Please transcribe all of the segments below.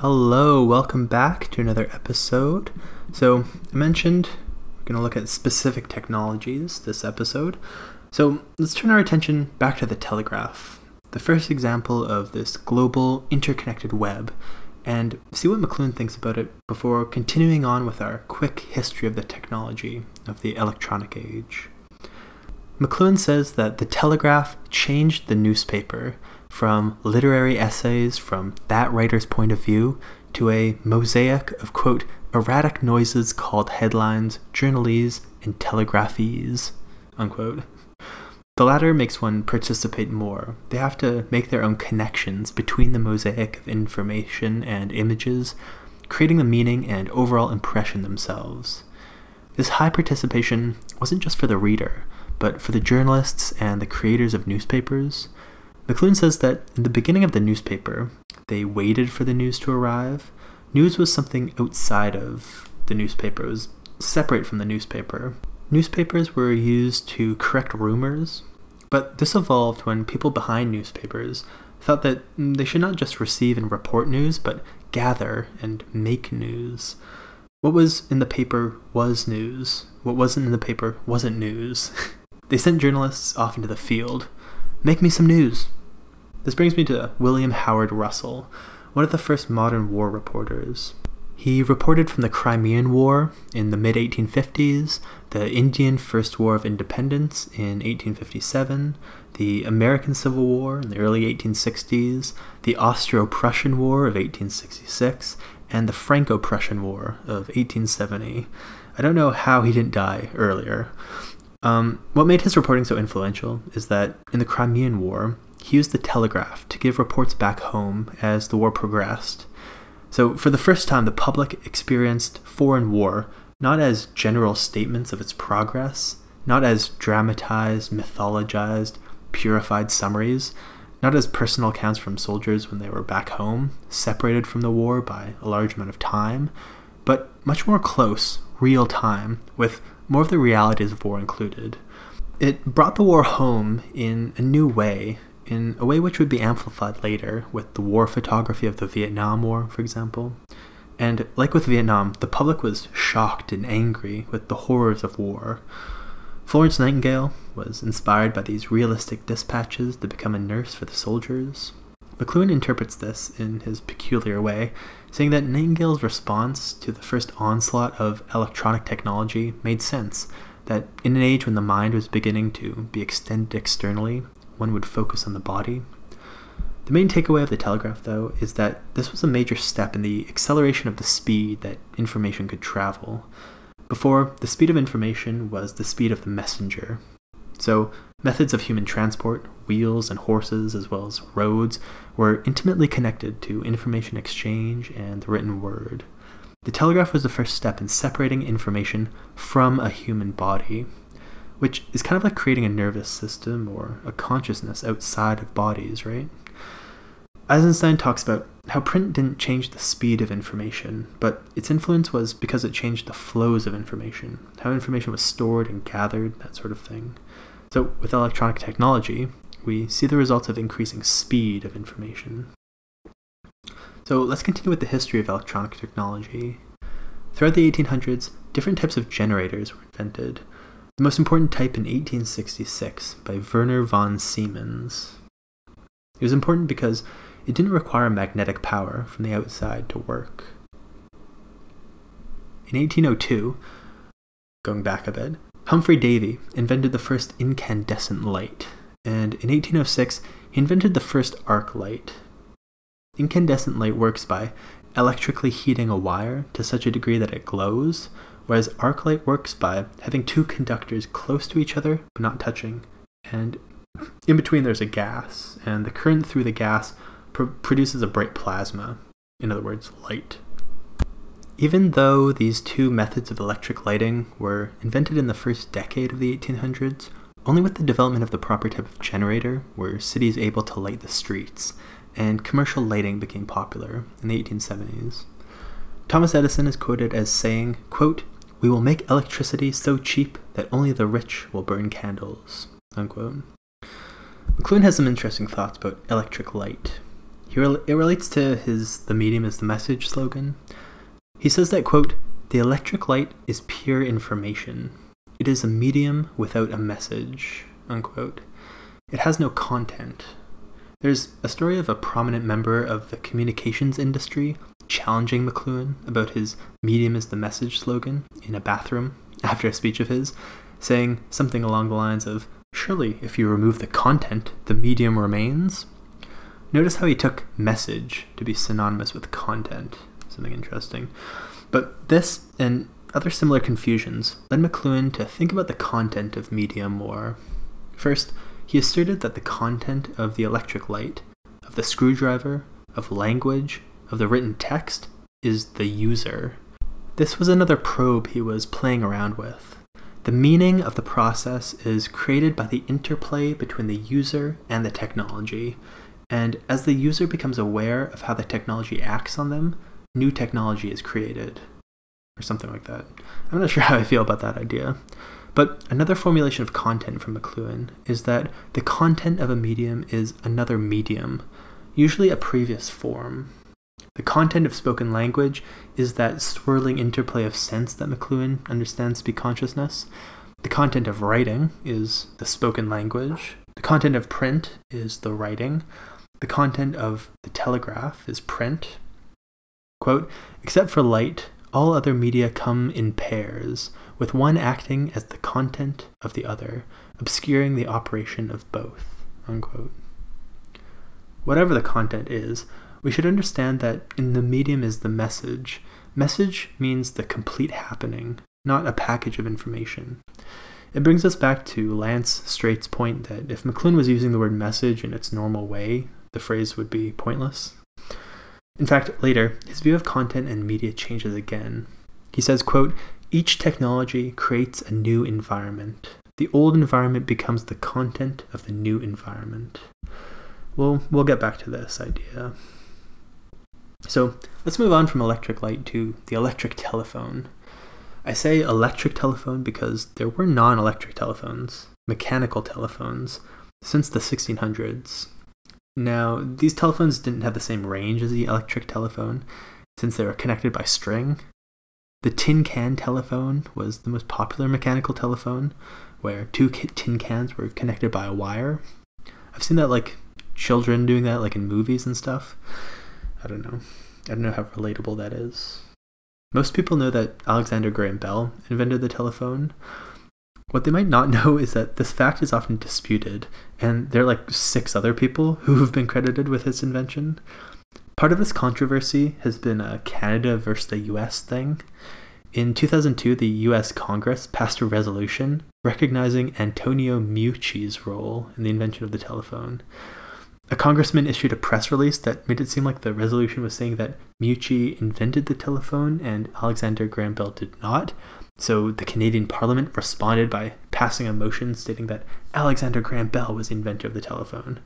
Hello, welcome back to another episode. So, I mentioned we're going to look at specific technologies this episode. So, let's turn our attention back to the telegraph, the first example of this global interconnected web, and see what McLuhan thinks about it before continuing on with our quick history of the technology of the electronic age. McLuhan says that the telegraph changed the newspaper from literary essays from that writer's point of view to a mosaic of, quote, erratic noises called headlines, journalese, and telegraphies, unquote. The latter makes one participate more. They have to make their own connections between the mosaic of information and images, creating the meaning and overall impression themselves. This high participation wasn't just for the reader, but for the journalists and the creators of newspapers. McLuhan says that in the beginning of the newspaper, they waited for the news to arrive. News was something outside of the newspaper, it was separate from the newspaper. Newspapers were used to correct rumors, but this evolved when people behind newspapers thought that they should not just receive and report news, but gather and make news. What was in the paper was news. What wasn't in the paper wasn't news. they sent journalists off into the field. Make me some news. This brings me to William Howard Russell, one of the first modern war reporters. He reported from the Crimean War in the mid 1850s, the Indian First War of Independence in 1857, the American Civil War in the early 1860s, the Austro Prussian War of 1866, and the Franco Prussian War of 1870. I don't know how he didn't die earlier. Um, what made his reporting so influential is that in the Crimean War, he used the telegraph to give reports back home as the war progressed. So, for the first time, the public experienced foreign war not as general statements of its progress, not as dramatized, mythologized, purified summaries, not as personal accounts from soldiers when they were back home, separated from the war by a large amount of time, but much more close, real time, with more of the realities of war included. It brought the war home in a new way, in a way which would be amplified later with the war photography of the Vietnam War, for example. And like with Vietnam, the public was shocked and angry with the horrors of war. Florence Nightingale was inspired by these realistic dispatches to become a nurse for the soldiers. McLuhan interprets this in his peculiar way, saying that Nightingale's response to the first onslaught of electronic technology made sense, that in an age when the mind was beginning to be extended externally, one would focus on the body. The main takeaway of the telegraph, though, is that this was a major step in the acceleration of the speed that information could travel. Before, the speed of information was the speed of the messenger. So, methods of human transport, wheels and horses, as well as roads, were intimately connected to information exchange and the written word. The telegraph was the first step in separating information from a human body, which is kind of like creating a nervous system or a consciousness outside of bodies, right? Eisenstein talks about how print didn't change the speed of information, but its influence was because it changed the flows of information, how information was stored and gathered, that sort of thing. So, with electronic technology, we see the results of increasing speed of information. So, let's continue with the history of electronic technology. Throughout the 1800s, different types of generators were invented. The most important type in 1866 by Werner von Siemens. It was important because it didn't require magnetic power from the outside to work. In 1802, going back a bit, Humphrey Davy invented the first incandescent light, and in 1806, he invented the first arc light. Incandescent light works by electrically heating a wire to such a degree that it glows, whereas arc light works by having two conductors close to each other but not touching, and in between there's a gas, and the current through the gas pr- produces a bright plasma, in other words, light. Even though these two methods of electric lighting were invented in the first decade of the 1800s, only with the development of the proper type of generator were cities able to light the streets, and commercial lighting became popular in the 1870s. Thomas Edison is quoted as saying, quote, We will make electricity so cheap that only the rich will burn candles. Unquote. McLuhan has some interesting thoughts about electric light. Re- it relates to his "the medium is the message" slogan. He says that quote, "The electric light is pure information. It is a medium without a message." Unquote. It has no content. There's a story of a prominent member of the communications industry challenging McLuhan about his medium is the message slogan in a bathroom after a speech of his, saying something along the lines of, Surely, if you remove the content, the medium remains? Notice how he took message to be synonymous with content. Something interesting. But this and other similar confusions led McLuhan to think about the content of media more. First, he asserted that the content of the electric light, of the screwdriver, of language, of the written text is the user. This was another probe he was playing around with. The meaning of the process is created by the interplay between the user and the technology, and as the user becomes aware of how the technology acts on them, new technology is created. Or something like that. I'm not sure how I feel about that idea. But another formulation of content from McLuhan is that the content of a medium is another medium, usually a previous form. The content of spoken language is that swirling interplay of sense that McLuhan understands to be consciousness. The content of writing is the spoken language. The content of print is the writing. The content of the telegraph is print. Quote, except for light, all other media come in pairs, with one acting as the content of the other, obscuring the operation of both. Unquote. Whatever the content is, we should understand that in the medium is the message. Message means the complete happening, not a package of information. It brings us back to Lance Strate's point that if McLuhan was using the word message in its normal way, the phrase would be pointless. In fact, later, his view of content and media changes again. He says, quote, each technology creates a new environment. The old environment becomes the content of the new environment. Well, we'll get back to this idea. So let's move on from electric light to the electric telephone. I say electric telephone because there were non electric telephones, mechanical telephones, since the 1600s. Now, these telephones didn't have the same range as the electric telephone since they were connected by string. The tin can telephone was the most popular mechanical telephone where two tin cans were connected by a wire. I've seen that like children doing that like in movies and stuff. I don't know. I don't know how relatable that is. Most people know that Alexander Graham Bell invented the telephone. What they might not know is that this fact is often disputed, and there are like six other people who have been credited with his invention. Part of this controversy has been a Canada versus the US thing. In 2002, the US Congress passed a resolution recognizing Antonio Meucci's role in the invention of the telephone a congressman issued a press release that made it seem like the resolution was saying that Meucci invented the telephone and Alexander Graham Bell did not. So the Canadian Parliament responded by passing a motion stating that Alexander Graham Bell was the inventor of the telephone.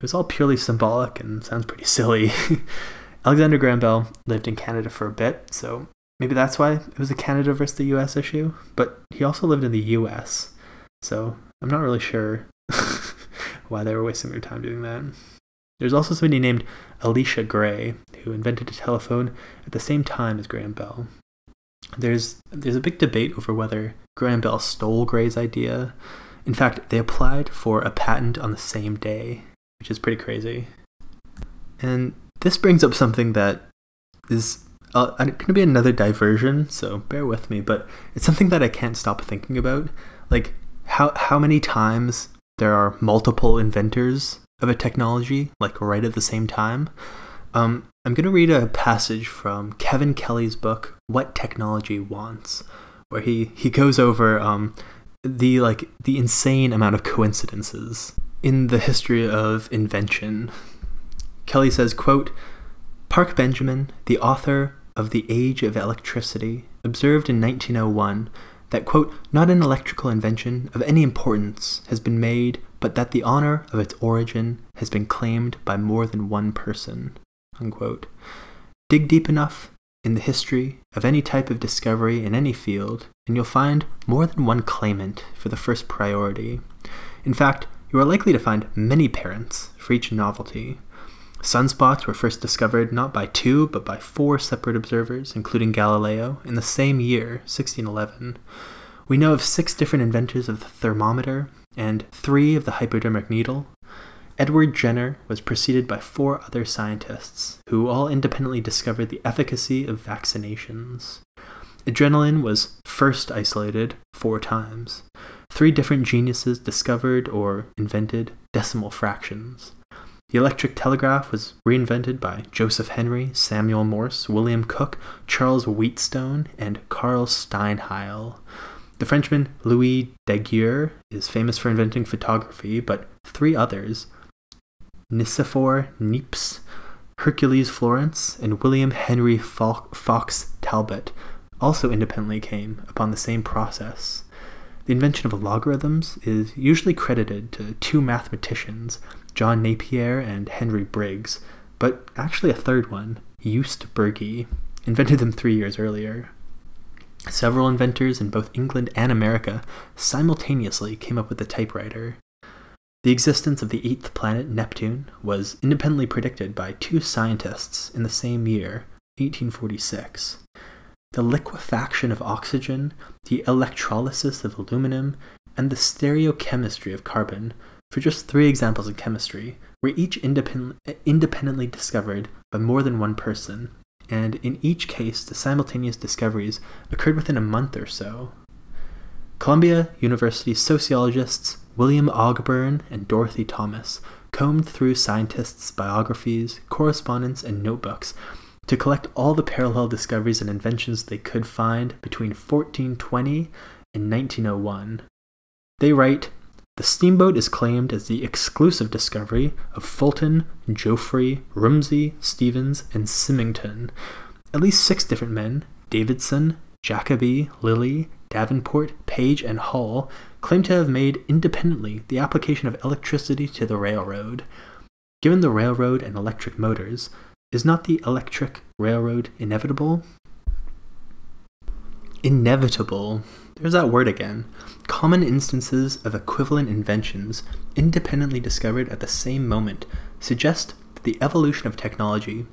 It was all purely symbolic and sounds pretty silly. Alexander Graham Bell lived in Canada for a bit, so maybe that's why it was a Canada versus the US issue. But he also lived in the US, so I'm not really sure why they were wasting their time doing that. There's also somebody named Elisha Gray who invented a telephone at the same time as Graham Bell. There's there's a big debate over whether Graham Bell stole Gray's idea. In fact, they applied for a patent on the same day, which is pretty crazy. And this brings up something that is uh, going to be another diversion, so bear with me, but it's something that I can't stop thinking about. Like how how many times there are multiple inventors of a technology, like right at the same time. Um, I'm going to read a passage from Kevin Kelly's book, What Technology Wants, where he, he goes over um, the like the insane amount of coincidences in the history of invention. Kelly says, quote, Park Benjamin, the author of The Age of Electricity, observed in 1901 that, quote, not an electrical invention of any importance has been made, but that the honor of its origin has been claimed by more than one person, unquote. Dig deep enough in the history of any type of discovery in any field, and you'll find more than one claimant for the first priority. In fact, you are likely to find many parents for each novelty. Sunspots were first discovered not by two, but by four separate observers, including Galileo, in the same year, 1611. We know of six different inventors of the thermometer and three of the hypodermic needle. Edward Jenner was preceded by four other scientists, who all independently discovered the efficacy of vaccinations. Adrenaline was first isolated four times. Three different geniuses discovered or invented decimal fractions. The electric telegraph was reinvented by Joseph Henry, Samuel Morse, William Cooke, Charles Wheatstone, and Carl Steinheil. The Frenchman Louis Daguerre is famous for inventing photography, but three others, Nicephore Niepce, Hercules Florence, and William Henry Fox Talbot, also independently came upon the same process. The invention of logarithms is usually credited to two mathematicians, John Napier and Henry Briggs, but actually a third one, Jost Bürgi, invented them three years earlier. Several inventors in both England and America simultaneously came up with the typewriter. The existence of the eighth planet, Neptune, was independently predicted by two scientists in the same year, 1846. The liquefaction of oxygen, the electrolysis of aluminum, and the stereochemistry of carbon, for just three examples in chemistry, were each independ- independently discovered by more than one person and in each case, the simultaneous discoveries occurred within a month or so. Columbia University sociologists William Ogburn and Dorothy Thomas combed through scientists' biographies, correspondence, and notebooks to collect all the parallel discoveries and inventions they could find between 1420 and 1901. They write the steamboat is claimed as the exclusive discovery of Fulton, Jouffroy, Rumsey, Stevens, and Symington. At least six different men, Davidson, Jacobi, Lilly, Davenport, Page, and Hull, claim to have made independently the application of electricity to the railroad. Given the railroad and electric motors, is not the electric railroad inevitable? Inevitable. There's that word again. Common instances of equivalent inventions, independently discovered at the same moment, suggest that the evolution of technology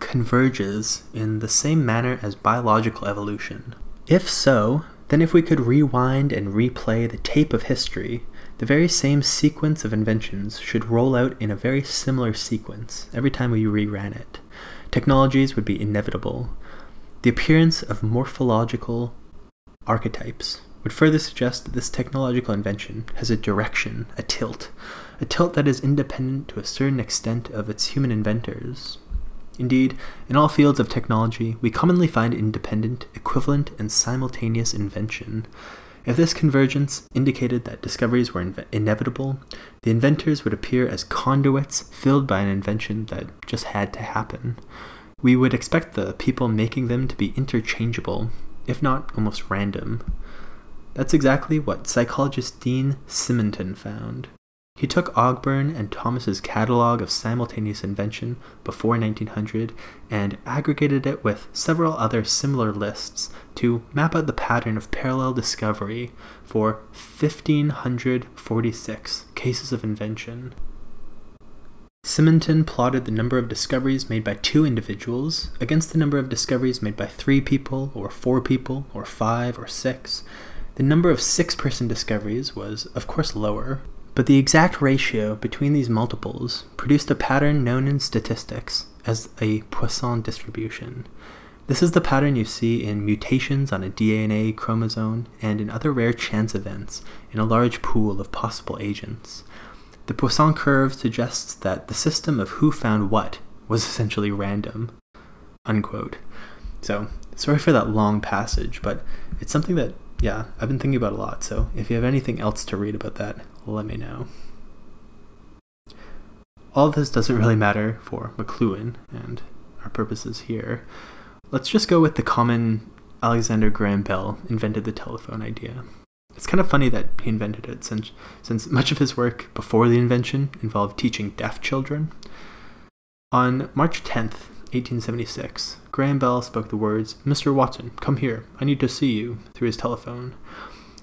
converges in the same manner as biological evolution. If so, then if we could rewind and replay the tape of history, the very same sequence of inventions should roll out in a very similar sequence every time we reran it. Technologies would be inevitable. The appearance of morphological archetypes would further suggest that this technological invention has a direction, a tilt, a tilt that is independent to a certain extent of its human inventors. Indeed, in all fields of technology, we commonly find independent, equivalent, and simultaneous invention. If this convergence indicated that discoveries were inve- inevitable, the inventors would appear as conduits filled by an invention that just had to happen. We would expect the people making them to be interchangeable, if not almost random. That's exactly what psychologist Dean Simonton found. He took Ogburn and Thomas's catalog of simultaneous invention before 1900 and aggregated it with several other similar lists to map out the pattern of parallel discovery for 1546 cases of invention. Simonton plotted the number of discoveries made by two individuals against the number of discoveries made by three people, or four people, or five, or six, the number of six person discoveries was, of course, lower, but the exact ratio between these multiples produced a pattern known in statistics as a Poisson distribution. This is the pattern you see in mutations on a DNA chromosome and in other rare chance events in a large pool of possible agents. The Poisson curve suggests that the system of who found what was essentially random. Unquote. So, sorry for that long passage, but it's something that yeah, I've been thinking about a lot. So if you have anything else to read about that, let me know. All this doesn't really matter for McLuhan and our purposes here. Let's just go with the common Alexander Graham Bell invented the telephone idea. It's kind of funny that he invented it since since much of his work before the invention involved teaching deaf children. On March 10th, 1876, Graham Bell spoke the words, Mr. Watson, come here, I need to see you, through his telephone.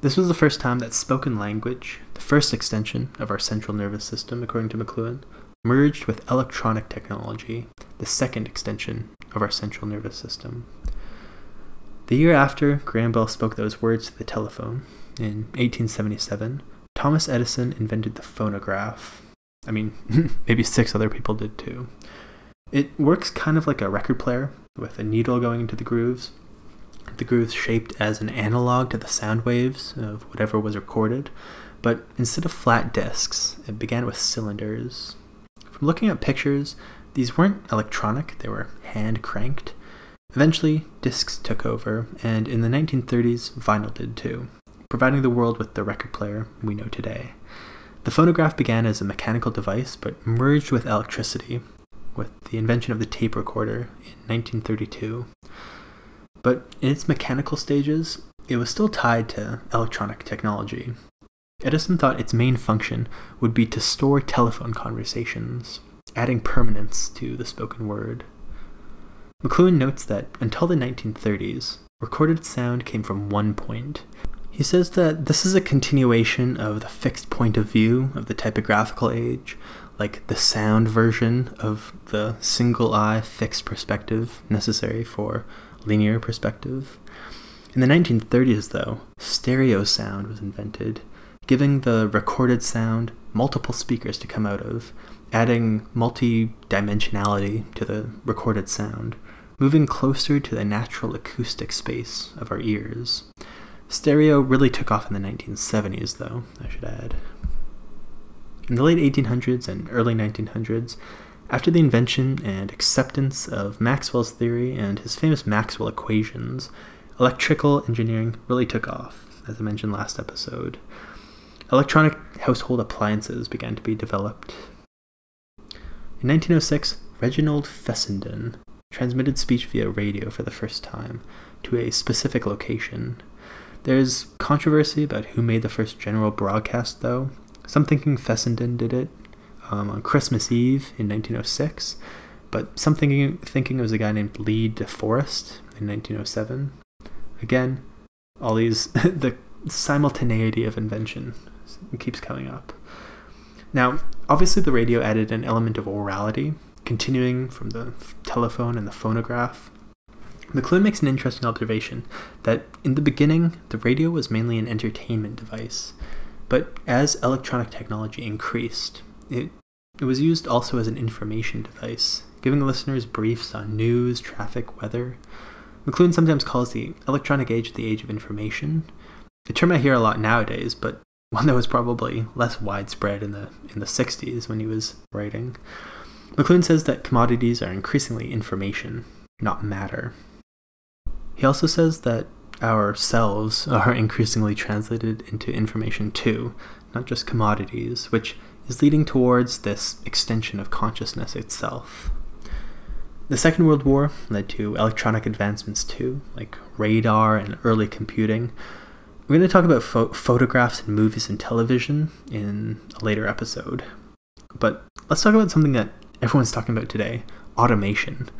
This was the first time that spoken language, the first extension of our central nervous system, according to McLuhan, merged with electronic technology, the second extension of our central nervous system. The year after Graham Bell spoke those words to the telephone, in 1877, Thomas Edison invented the phonograph. I mean, maybe six other people did too. It works kind of like a record player, with a needle going into the grooves. The grooves shaped as an analog to the sound waves of whatever was recorded, but instead of flat discs, it began with cylinders. From looking at pictures, these weren't electronic, they were hand cranked. Eventually, discs took over, and in the 1930s, vinyl did too, providing the world with the record player we know today. The phonograph began as a mechanical device but merged with electricity with the invention of the tape recorder in 1932. But in its mechanical stages, it was still tied to electronic technology. Edison thought its main function would be to store telephone conversations, adding permanence to the spoken word. McLuhan notes that until the 1930s, recorded sound came from one point. He says that this is a continuation of the fixed point of view of the typographical age, like the sound version of the single eye fixed perspective necessary for linear perspective. In the 1930s, though, stereo sound was invented, giving the recorded sound multiple speakers to come out of, adding multi dimensionality to the recorded sound, moving closer to the natural acoustic space of our ears. Stereo really took off in the 1970s, though, I should add. In the late 1800s and early 1900s, after the invention and acceptance of Maxwell's theory and his famous Maxwell equations, electrical engineering really took off, as I mentioned last episode. Electronic household appliances began to be developed. In 1906, Reginald Fessenden transmitted speech via radio for the first time to a specific location. There's controversy about who made the first general broadcast, though. Some thinking Fessenden did it um, on Christmas Eve in 1906, but something thinking, it was a guy named Lee DeForest in 1907. Again, all these, the simultaneity of invention keeps coming up. Now, obviously, the radio added an element of orality, continuing from the telephone and the phonograph. McLuhan makes an interesting observation that in the beginning, the radio was mainly an entertainment device, but as electronic technology increased, it, it was used also as an information device, giving listeners briefs on news, traffic, weather. McLuhan sometimes calls the electronic age the age of information, a term I hear a lot nowadays, but one that was probably less widespread in the in the 60s when he was writing. McLuhan says that commodities are increasingly information, not matter. He also says that ourselves are increasingly translated into information too, not just commodities, which is leading towards this extension of consciousness itself. The Second World War led to electronic advancements too, like radar and early computing. We're going to talk about pho- photographs and movies and television in a later episode. But let's talk about something that everyone's talking about today automation.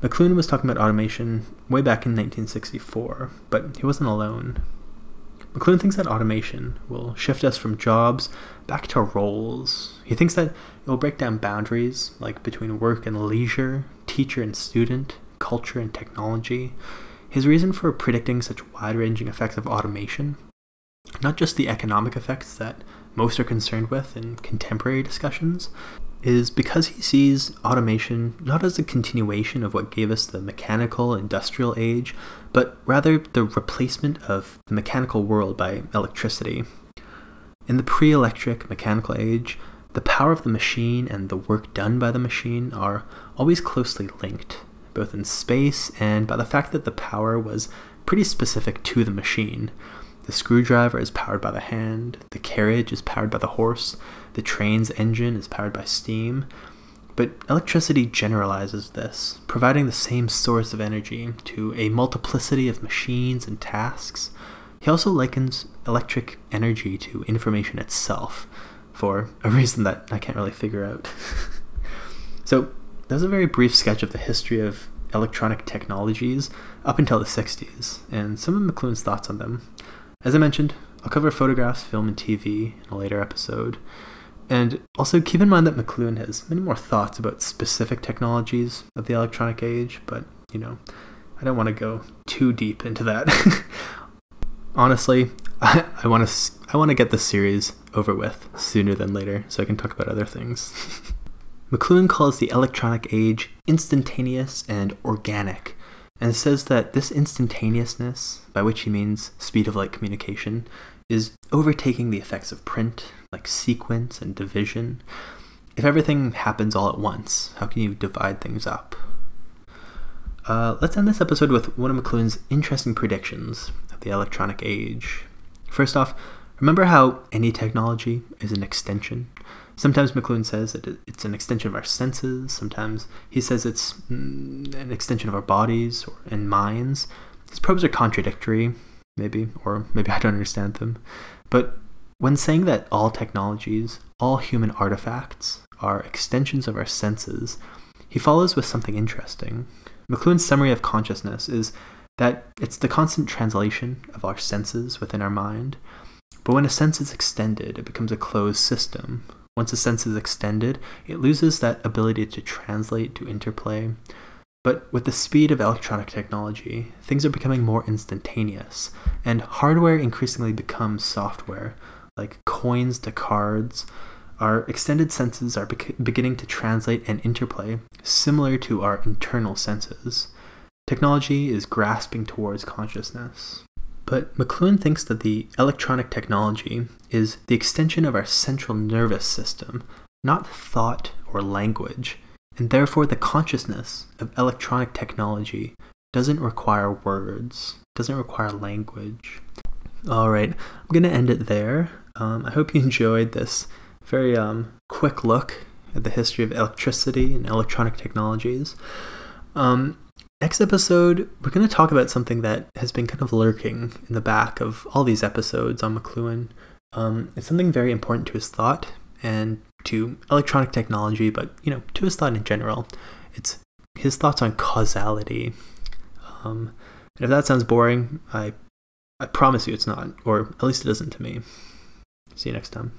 McLuhan was talking about automation way back in 1964, but he wasn't alone. McLuhan thinks that automation will shift us from jobs back to roles. He thinks that it will break down boundaries, like between work and leisure, teacher and student, culture and technology. His reason for predicting such wide ranging effects of automation, not just the economic effects that most are concerned with in contemporary discussions, is because he sees automation not as a continuation of what gave us the mechanical industrial age, but rather the replacement of the mechanical world by electricity. In the pre electric mechanical age, the power of the machine and the work done by the machine are always closely linked, both in space and by the fact that the power was pretty specific to the machine. The screwdriver is powered by the hand, the carriage is powered by the horse, the train's engine is powered by steam. But electricity generalizes this, providing the same source of energy to a multiplicity of machines and tasks. He also likens electric energy to information itself, for a reason that I can't really figure out. so, that was a very brief sketch of the history of electronic technologies up until the 60s, and some of McLuhan's thoughts on them. As I mentioned, I'll cover photographs, film, and TV in a later episode. And also keep in mind that McLuhan has many more thoughts about specific technologies of the electronic age, but you know, I don't want to go too deep into that. Honestly, I, want to I want to get the series over with sooner than later so I can talk about other things. McLuhan calls the electronic age instantaneous and organic, and says that this instantaneousness, by which he means speed of light communication, is overtaking the effects of print, like sequence and division. If everything happens all at once, how can you divide things up? Uh, let's end this episode with one of McLuhan's interesting predictions of the electronic age. First off, remember how any technology is an extension? Sometimes McLuhan says that it's an extension of our senses. Sometimes he says it's mm, an extension of our bodies and minds. His probes are contradictory, maybe, or maybe I don't understand them. But when saying that all technologies, all human artifacts, are extensions of our senses, he follows with something interesting. McLuhan's summary of consciousness is that it's the constant translation of our senses within our mind. But when a sense is extended, it becomes a closed system. Once a sense is extended, it loses that ability to translate, to interplay. But with the speed of electronic technology, things are becoming more instantaneous, and hardware increasingly becomes software, like coins to cards. Our extended senses are beginning to translate and interplay, similar to our internal senses. Technology is grasping towards consciousness. But McLuhan thinks that the electronic technology is the extension of our central nervous system, not thought or language, and therefore the consciousness of electronic technology doesn't require words, doesn't require language. All right, I'm going to end it there. Um, I hope you enjoyed this very um, quick look at the history of electricity and electronic technologies. Um, Next episode, we're going to talk about something that has been kind of lurking in the back of all these episodes on McLuhan. Um, it's something very important to his thought and to electronic technology, but you know, to his thought in general. It's his thoughts on causality. Um, and if that sounds boring, I I promise you it's not, or at least it isn't to me. See you next time.